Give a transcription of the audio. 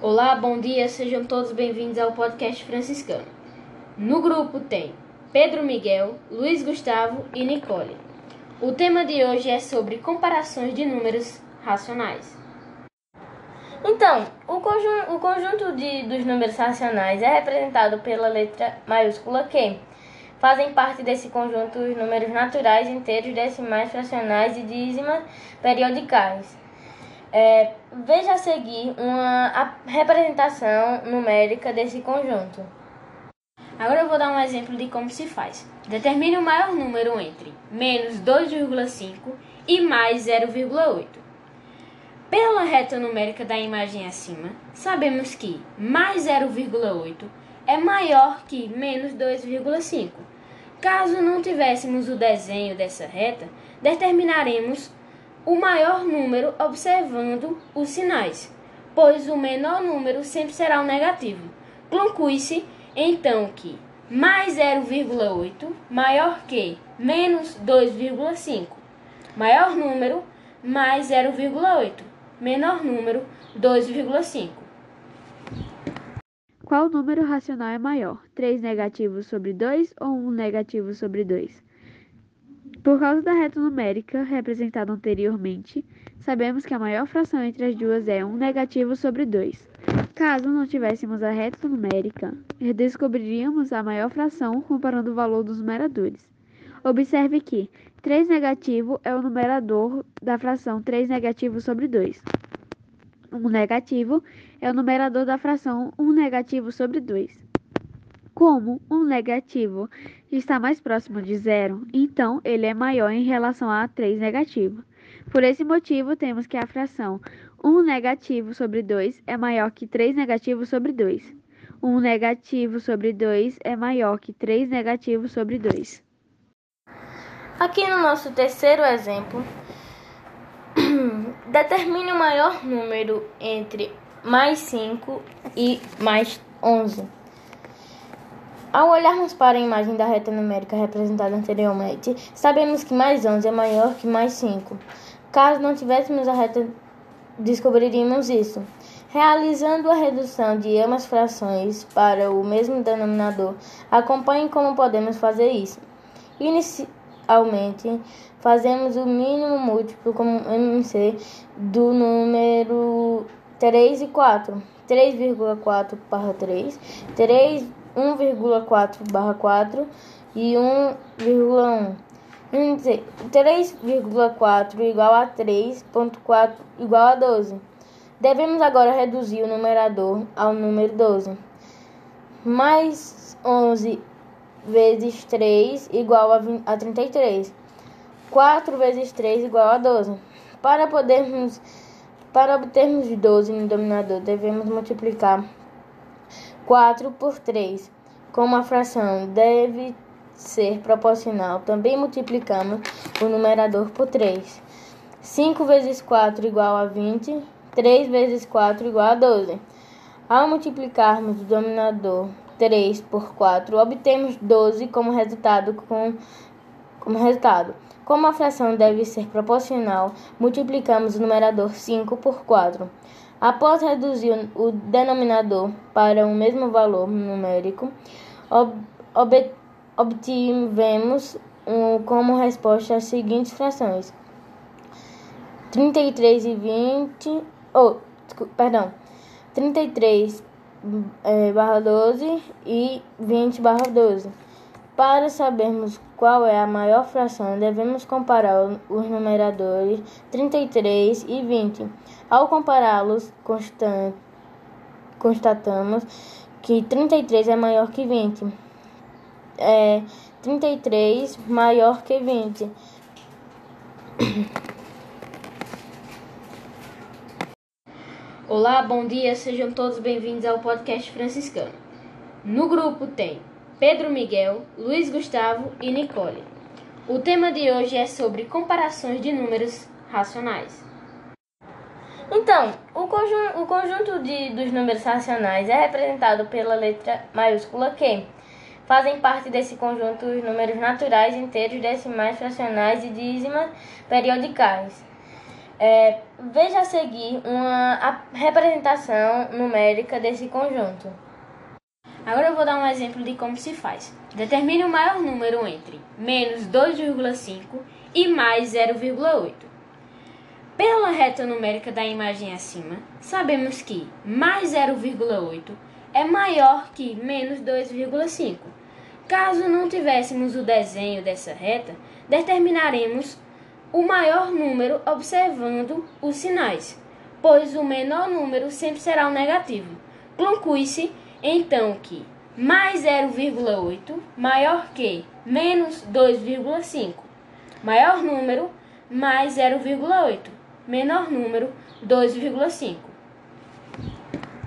Olá, bom dia, sejam todos bem-vindos ao podcast franciscano. No grupo tem Pedro Miguel, Luiz Gustavo e Nicole. O tema de hoje é sobre comparações de números racionais. Então, o, conjunto, o conjunto de, dos números racionais é representado pela letra maiúscula Q. Fazem parte desse conjunto os números naturais, inteiros, decimais, fracionais e dízimas periodicais. É, veja a seguir uma representação numérica desse conjunto. Agora eu vou dar um exemplo de como se faz. Determine o maior número entre menos 2,5 e mais 0,8. Pela reta numérica da imagem acima, sabemos que mais 0,8 é maior que menos 2,5. Caso não tivéssemos o desenho dessa reta, determinaremos o maior número observando os sinais, pois o menor número sempre será o negativo. Conclui-se então que mais 0,8 maior que menos 2,5. Maior número mais 0,8. Menor número 2,5. Qual número racional é maior? 3 negativos sobre 2 ou 1 negativo sobre 2? Por causa da reta numérica representada anteriormente, sabemos que a maior fração entre as duas é 1 negativo sobre 2. Caso não tivéssemos a reta numérica, descobriríamos a maior fração comparando o valor dos numeradores. Observe que 3 negativo é o numerador da fração 3 negativo sobre 2. 1 negativo é o numerador da fração 1 negativo sobre 2. Como um negativo está mais próximo de zero, então ele é maior em relação a 3 negativo. Por esse motivo, temos que a fração 1 negativo sobre 2 é maior que 3 negativo sobre 2. 1 negativo sobre 2 é maior que 3 negativo sobre 2. Aqui no nosso terceiro exemplo, determine o maior número entre mais 5 e mais 11. Ao olharmos para a imagem da reta numérica representada anteriormente, sabemos que mais 11 é maior que mais 5. Caso não tivéssemos a reta, descobriríamos isso. Realizando a redução de ambas frações para o mesmo denominador, acompanhe como podemos fazer isso. Inicialmente, fazemos o mínimo múltiplo como MC do número 3 e 4. 3,4 para 3, 3 1,4 barra 4 e 1,1. 3,4 igual a 3,4 igual a 12. Devemos agora reduzir o numerador ao número 12. Mais 11 vezes 3 igual a, 20, a 33. 4 vezes 3 igual a 12. Para podermos para obtermos 12 no dominador, devemos multiplicar 4 por 3. Como a fração deve ser proporcional, também multiplicamos o numerador por 3. 5 vezes 4 igual a 20, 3 vezes 4 igual a 12. Ao multiplicarmos o dominador 3 por 4, obtemos 12 como resultado. Com, como resultado. Como a fração deve ser proporcional, multiplicamos o numerador 5 por 4. Após reduzir o denominador para o mesmo valor numérico, ob obtivemos um, como resposta as seguintes frações: 33 e 20, oh, perdão, 33 é, barra 12 e 20 barra 12. Para sabermos qual é a maior fração, devemos comparar os numeradores 33 e 20. Ao compará-los, constatamos que 33 é maior que 20. É 33 maior que 20. Olá, bom dia, sejam todos bem-vindos ao podcast franciscano. No grupo tem Pedro Miguel, Luiz Gustavo e Nicole. O tema de hoje é sobre comparações de números racionais. Então, o, conjunto, o conjunto de, dos números racionais é representado pela letra maiúscula Q. Fazem parte desse conjunto os números naturais, inteiros, decimais, fracionais e dízimas periodicais. É, Veja a seguir uma representação numérica desse conjunto. Agora eu vou dar um exemplo de como se faz. Determine o maior número entre menos 2,5 e mais 0,8. Pela reta numérica da imagem acima, sabemos que mais 0,8 é maior que menos 2,5. Caso não tivéssemos o desenho dessa reta, determinaremos o maior número observando os sinais, pois o menor número sempre será o negativo. Conclui-se então que mais 0,8 maior que menos 2,5. Maior número mais 0,8. Menor número 2,5.